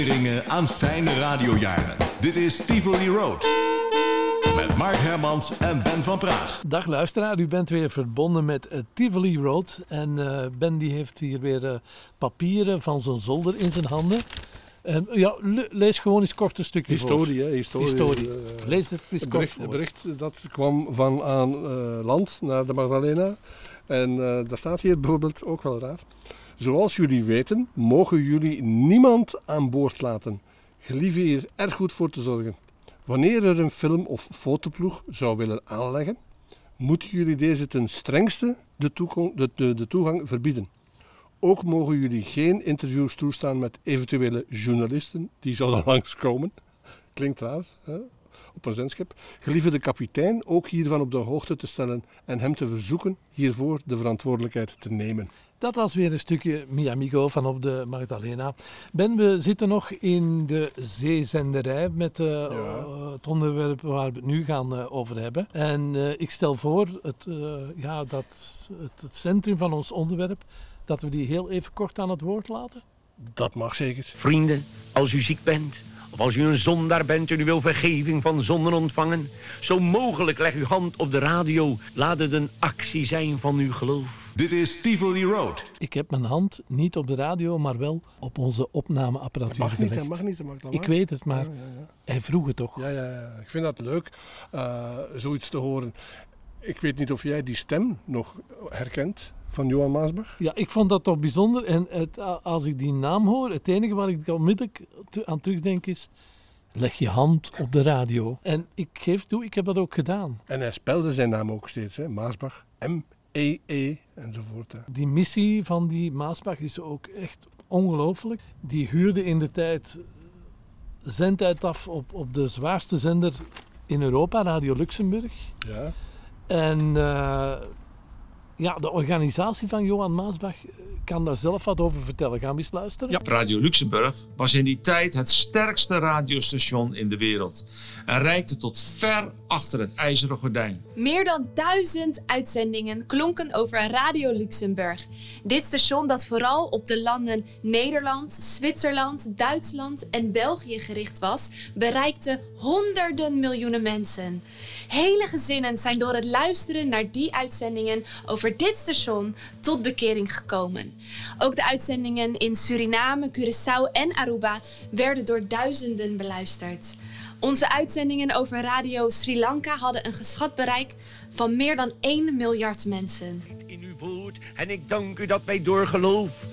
herinneringen aan fijne radiojaren. Dit is Tivoli Road. Met Mark Hermans en Ben van Praag. Dag luisteraar, u bent weer verbonden met uh, Tivoli Road. En uh, Ben die heeft hier weer uh, papieren van zijn zolder in zijn handen. En ja, lees gewoon eens kort een stukje Historie, voor. hè? Historie. Historie. lees het eens Het kort bericht, voor. bericht dat kwam van aan land naar de Magdalena. En daar staat hier bijvoorbeeld, ook wel raar. Zoals jullie weten, mogen jullie niemand aan boord laten. Gelieve hier erg goed voor te zorgen. Wanneer er een film- of fotoploeg zou willen aanleggen, moeten jullie deze ten strengste de, toegang verbieden. Ook mogen jullie geen interviews toestaan met eventuele journalisten die zouden langskomen. Klinkt raar, hè? op een zendschip. Gelieve de kapitein ook hiervan op de hoogte te stellen en hem te verzoeken hiervoor de verantwoordelijkheid te nemen. Dat was weer een stukje Miamigo van op de Magdalena. Ben, we zitten nog in de zeezenderij met uh, ja. het onderwerp waar we het nu gaan uh, over hebben. En uh, ik stel voor het, ja, dat het, het centrum van ons onderwerp, dat we die heel even kort aan het woord laten. Dat mag zeker. Vrienden, als u ziek bent, of als u een zondaar bent en u wil vergeving van zonden ontvangen, zo mogelijk leg uw hand op de radio. Laat het een actie zijn van uw geloof. Dit is Tivoli Road. Ik heb mijn hand niet op de radio, maar wel op onze opnameapparatuur mag niet, dat mag niet, dat mag, dat Ik weet het, maar Ja, ja, ja. hij vroeg het toch. Ja, ja, ja. Ik vind dat leuk, uh, zoiets te horen. Ik weet niet of jij die stem nog herkent van Johan Maasbach. Ja, ik vond dat toch bijzonder. En het, als ik die naam hoor, het enige waar ik onmiddellijk aan terugdenk is... Leg je hand op de radio. En ik geef toe, ik heb dat ook gedaan. En hij spelde zijn naam ook steeds, hè? Maasbach. M-E-E enzovoort. Hè. Die missie van die Maasbach is ook echt ongelooflijk. Die huurde in de tijd zendtijd af op, op de zwaarste zender in Europa, Radio Luxemburg. Ja. En uh, ja, de organisatie van Johan Maasbach kan daar zelf wat over vertellen. Gaan we eens luisteren? Ja, Radio Luxemburg was in die tijd het sterkste radiostation in de wereld. En reikte tot ver achter het ijzeren gordijn. Meer dan duizend uitzendingen klonken over Radio Luxemburg. Dit station dat vooral op de landen Nederland, Zwitserland, Duitsland en België gericht was, bereikte honderden miljoenen mensen. Hele gezinnen zijn door het luisteren naar die uitzendingen over dit station tot bekering gekomen. Ook de uitzendingen in Suriname, Curaçao en Aruba werden door duizenden beluisterd. Onze uitzendingen over Radio Sri Lanka hadden een geschat bereik van meer dan 1 miljard mensen. In uw woord en ik dank u dat wij door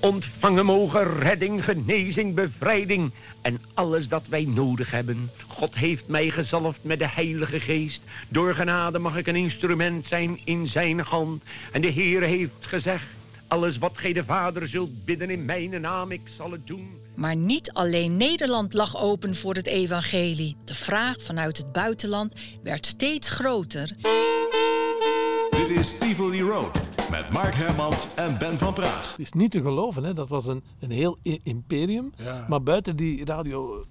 ontvangen mogen redding, genezing, bevrijding en alles dat wij nodig hebben. God heeft mij gezalfd met de Heilige Geest. Door genade mag ik een instrument zijn in zijn hand. En de Heer heeft gezegd, alles wat gij de Vader zult bidden in mijn naam, ik zal het doen. Maar niet alleen Nederland lag open voor het evangelie. De vraag vanuit het buitenland werd steeds groter. Dit is Tivoli Road met Mark Hermans en Ben van Praag. Het is niet te geloven, hè? dat was een, een heel imperium. Ja. Maar buiten die radio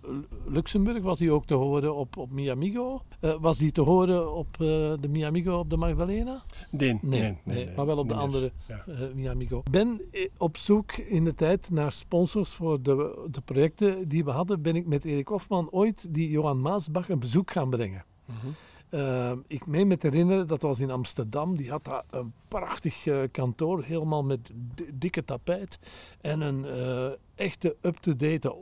Luxemburg was hij ook te horen op, op Miamigo. Uh, was hij te horen op uh, de Miamigo op de Magdalena? Nee, nee, nee, nee, nee maar wel op de andere ja. uh, Miamigo. Ben op zoek in de tijd naar sponsors voor de, de projecten die we hadden. Ben ik met Erik Hofman ooit die Johan Maasbach een bezoek gaan brengen. Mm -hmm. Uh, ik meen me te herinneren, dat was in Amsterdam. Die had daar een prachtig uh, kantoor, helemaal met dikke tapijt. En een uh, echte up-to-date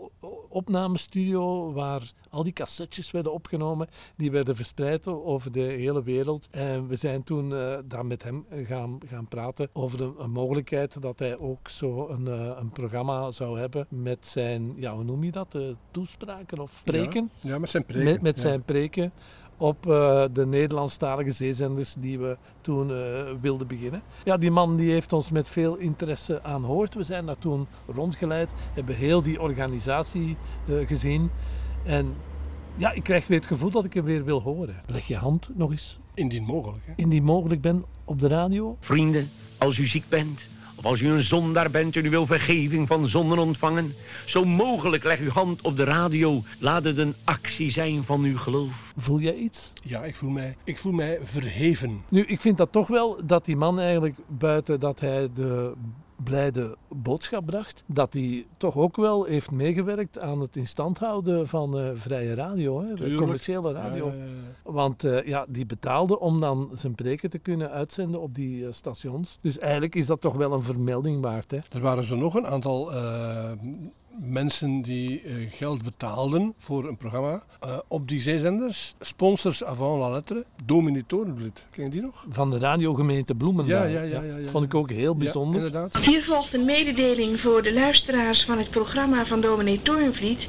opnamestudio waar al die cassettes werden opgenomen. Die werden verspreid over de hele wereld. En we zijn toen daar met hem gaan, gaan praten over een, een, mogelijkheid dat hij ook zo een, een programma zou hebben met zijn, ja, hoe noem je dat? toespraken of preken? Ja, ja met zijn preken. Met, met ja. zijn preken op uh, de Nederlandstalige zeezenders die we toen uh, wilden beginnen. Ja, die man die heeft ons met veel interesse aanhoord. We zijn daar toen rondgeleid, hebben heel die organisatie uh, gezien. En ja, ik krijg weer het gevoel dat ik hem weer wil horen. Leg je hand nog eens. Indien mogelijk. Hè? Indien mogelijk ben op de radio. Vrienden, als u ziek bent, als u een zondaar bent en u wil vergeving van zonden ontvangen, zo mogelijk leg uw hand op de radio. Laat het een actie zijn van uw geloof. Voel jij iets? Ja, ik voel mij, ik voel mij verheven. Nu, ik vind dat toch wel dat die man eigenlijk buiten dat hij de blijde boodschap bracht, dat hij toch ook wel heeft meegewerkt aan het instand houden van uh, vrije radio, hè, de commerciële radio. Ja, ja, ja. Want eh, ja, die betaalde om dan zijn preken te kunnen uitzenden op die eh, stations. Dus eigenlijk is dat toch wel een vermelding waard. Hè? Er waren zo nog een aantal eh, mensen die eh, geld betaalden voor een programma eh, op die zeezenders. Sponsors avant la lettre. Dominee Torenblit, ken je die nog? Van de radiogemeente Bloemendaal. Ja, ja, ja, ja, ja. Vond ik ook heel bijzonder. Ja, inderdaad. Hier volgt een mededeling voor de luisteraars van het programma van dominee Toornvliet.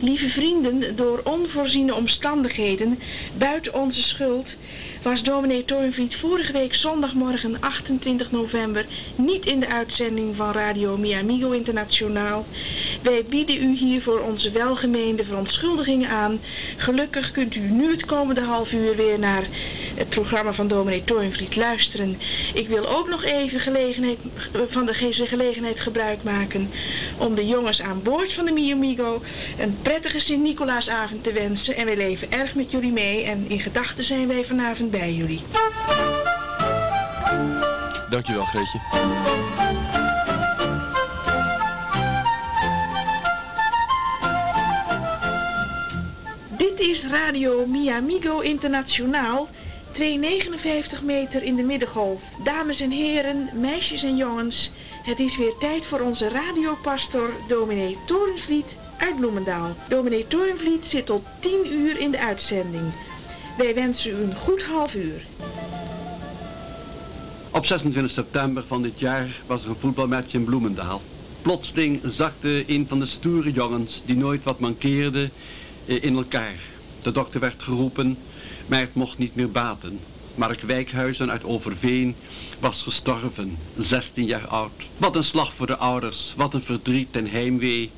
Lieve vrienden, door onvoorziene omstandigheden, buiten onze schuld, was dominee Toornvliet vorige week zondagmorgen 28 november niet in de uitzending van Radio Mi Amigo Internationaal. Wij bieden u hiervoor onze welgemeende verontschuldigingen aan. Gelukkig kunt u nu het komende half uur weer naar het programma van dominee Toornvliet luisteren. Ik wil ook nog even gelegenheid, van de ge- gelegenheid gebruik maken om de jongens aan boord van de Mi Amigo een prettige Sint-Nicolaasavond te wensen. En wij leven erg met jullie mee en in gedachten zijn wij vanavond bij jullie. Dankjewel, Greetje. Dit is Radio Mi Amigo Internationaal, 259 meter in de middengolf. Dames en heren, meisjes en jongens, het is weer tijd voor onze radiopastor dominee Torenvliet uit Bloemendaal. Dominee Torenvliet zit tot 10 uur in de uitzending. Wij wensen u een goed half uur. Op 26 september van dit jaar was er een voetbalmatch in Bloemendaal. Plotseling zakte een van de stoere jongens, die nooit wat mankeerde, in elkaar. De dokter werd geroepen, maar het mocht niet meer baten. Mark Wijkhuizen uit Overveen was gestorven, 16 jaar oud. Wat een slag voor de ouders, wat een verdriet en heimwee.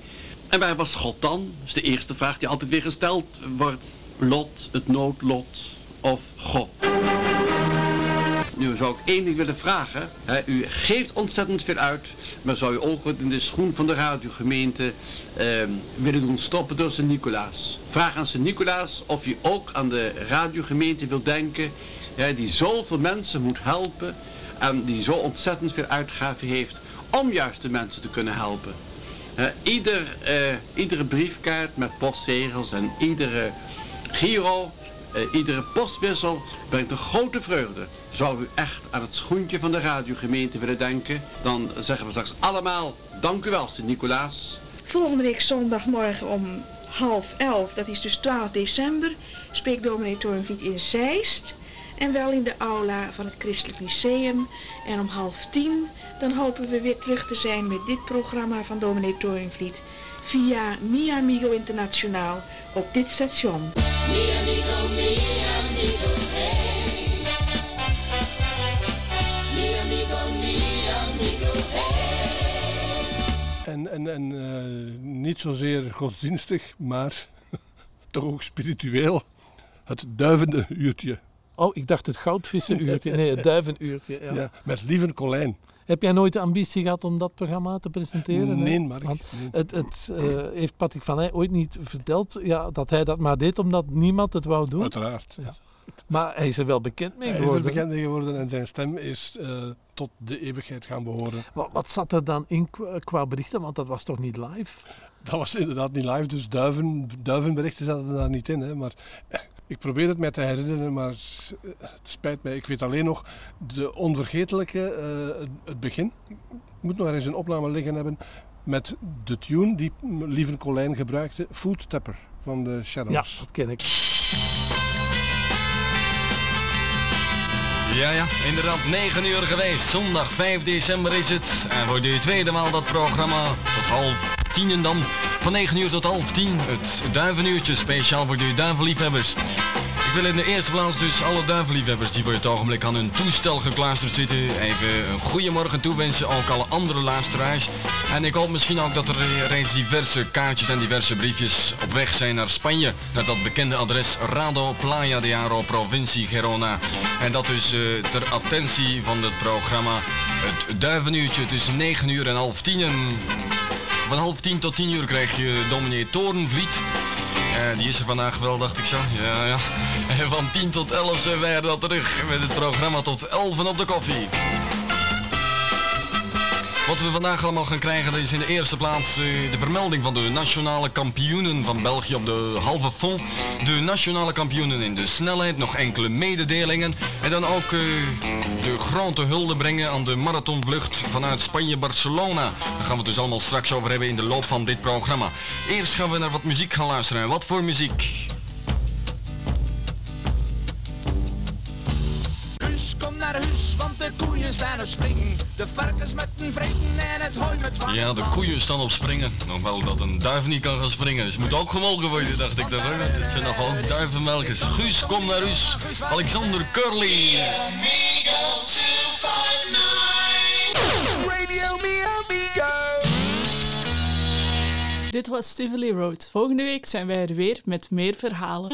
En waar was God dan? is de eerste vraag die altijd weer gesteld wordt. Lot, het noodlot of God? Nu zou ik één ding willen vragen. U geeft ontzettend veel uit, maar zou u ook in de schoen van de radiogemeente ehm, willen doen stoppen door Sint-Nicolaas? Vraag aan Sint-Nicolaas of u ook aan de radiogemeente wil denken, hè, die zoveel mensen moet helpen en die zo ontzettend veel uitgaven heeft om juist de mensen te kunnen helpen. Ieder, eh, iedere briefkaart met postzegels en iedere giro eh, iedere postwissel brengt een grote vreugde. Zou u echt aan het schoentje van de radiogemeente willen denken, dan zeggen we straks allemaal dank u wel, Sint-Nicolaas. Volgende week zondagmorgen om half elf, dat is dus 12 december, spreekt dominee Toornvliet in Zeist. En wel in de aula van het Christelijk Lyceum. En om half tien, dan hopen we weer terug te zijn met dit programma van dominee Toornvliet. Via Mi Amigo Internationaal op dit station. En, en, en eh, niet zozeer godsdienstig, maar toch ook spiritueel. Het duivende uurtje. Oh, ik dacht het goudvissenuurtje. Nee, het duivenuurtje. Ja. Ja. met lieve Colijn. Heb jij nooit de ambitie gehad om dat programma te presenteren? Nee, nee. het, het eh, heeft Patrick van Heij ooit niet verteld ja, dat hij dat maar deed omdat niemand het wou doen. Uiteraard. Ja. Maar hij is er wel bekend mee Hij is er geworden. bekend mee geworden en zijn stem is eh, tot de eeuwigheid gaan behoren. Wat, wat zat er dan in qua, qua berichten? Want dat was toch niet live? Dat was inderdaad niet live, dus duiven, duivenberichten zaten daar niet in. Hè. Maar ik probeer het mij te herinneren, maar eh, het spijt mij. Ik weet alleen nog de onvergetelijke, eh, het, het begin. Ik moet nog eens een opname liggen hebben met de tune die Lieve Colijn gebruikte, Food Tapper van de Ja, Shadows. dat ken ik. Ja, ja, inderdaad, 9 uur geweest. Zondag 5 december is het. En voor de tweede maal dat programma tot half tien en dan van 9 uur tot half tien het duivenuurtje speciaal voor de duivenliefhebbers. Ik wil in de eerste plaats dus alle duivenliefhebbers die voor het ogenblik aan hun toestel gekluisterd zitten even een goeiemorgen toewensen, ook alle andere luisteraars. En ik hoop misschien ook dat er reeds diverse kaartjes en diverse briefjes op weg zijn naar Spanje, naar dat bekende adres Rado Playa de Aro, provincie Gerona. En dat dus eh, ter attentie van het programma het duivenuurtje tussen 9 uur en half 10. Van half 10 tot 10 uur krijg je dominee Torenvliet. Eh, die is er vandaag wel, dacht ik zo. Ja, ja. En van 10 tot 11 zijn wij er dan terug met het programma tot 11 op de koffie. Wat we vandaag allemaal gaan krijgen, is in de eerste plaats eh, de vermelding van de nationale kampioenen van België op de halve fond. De nationale kampioenen in de snelheid, nog enkele mededelingen. En dan ook eh, de grote hulde brengen aan de marathonvlucht vanuit Spanje-Barcelona. Daar gaan we het dus allemaal straks over hebben in de loop van dit programma. Eerst gaan we naar wat muziek gaan luisteren. Wat voor muziek? Want de koeien staan op springen. De varkens met een vreten en het hooi met water. Ja, de koeien staan op springen. Nog wel dat een duif niet kan gaan springen. Dus moet ook gemolken worden, dacht ik. Dat het zijn nog ook duivenmelkers. Guus, kom naar huis. Alexander Curly. Radio. Dit was Tivoli Road. Volgende week zijn wij er weer met meer verhalen.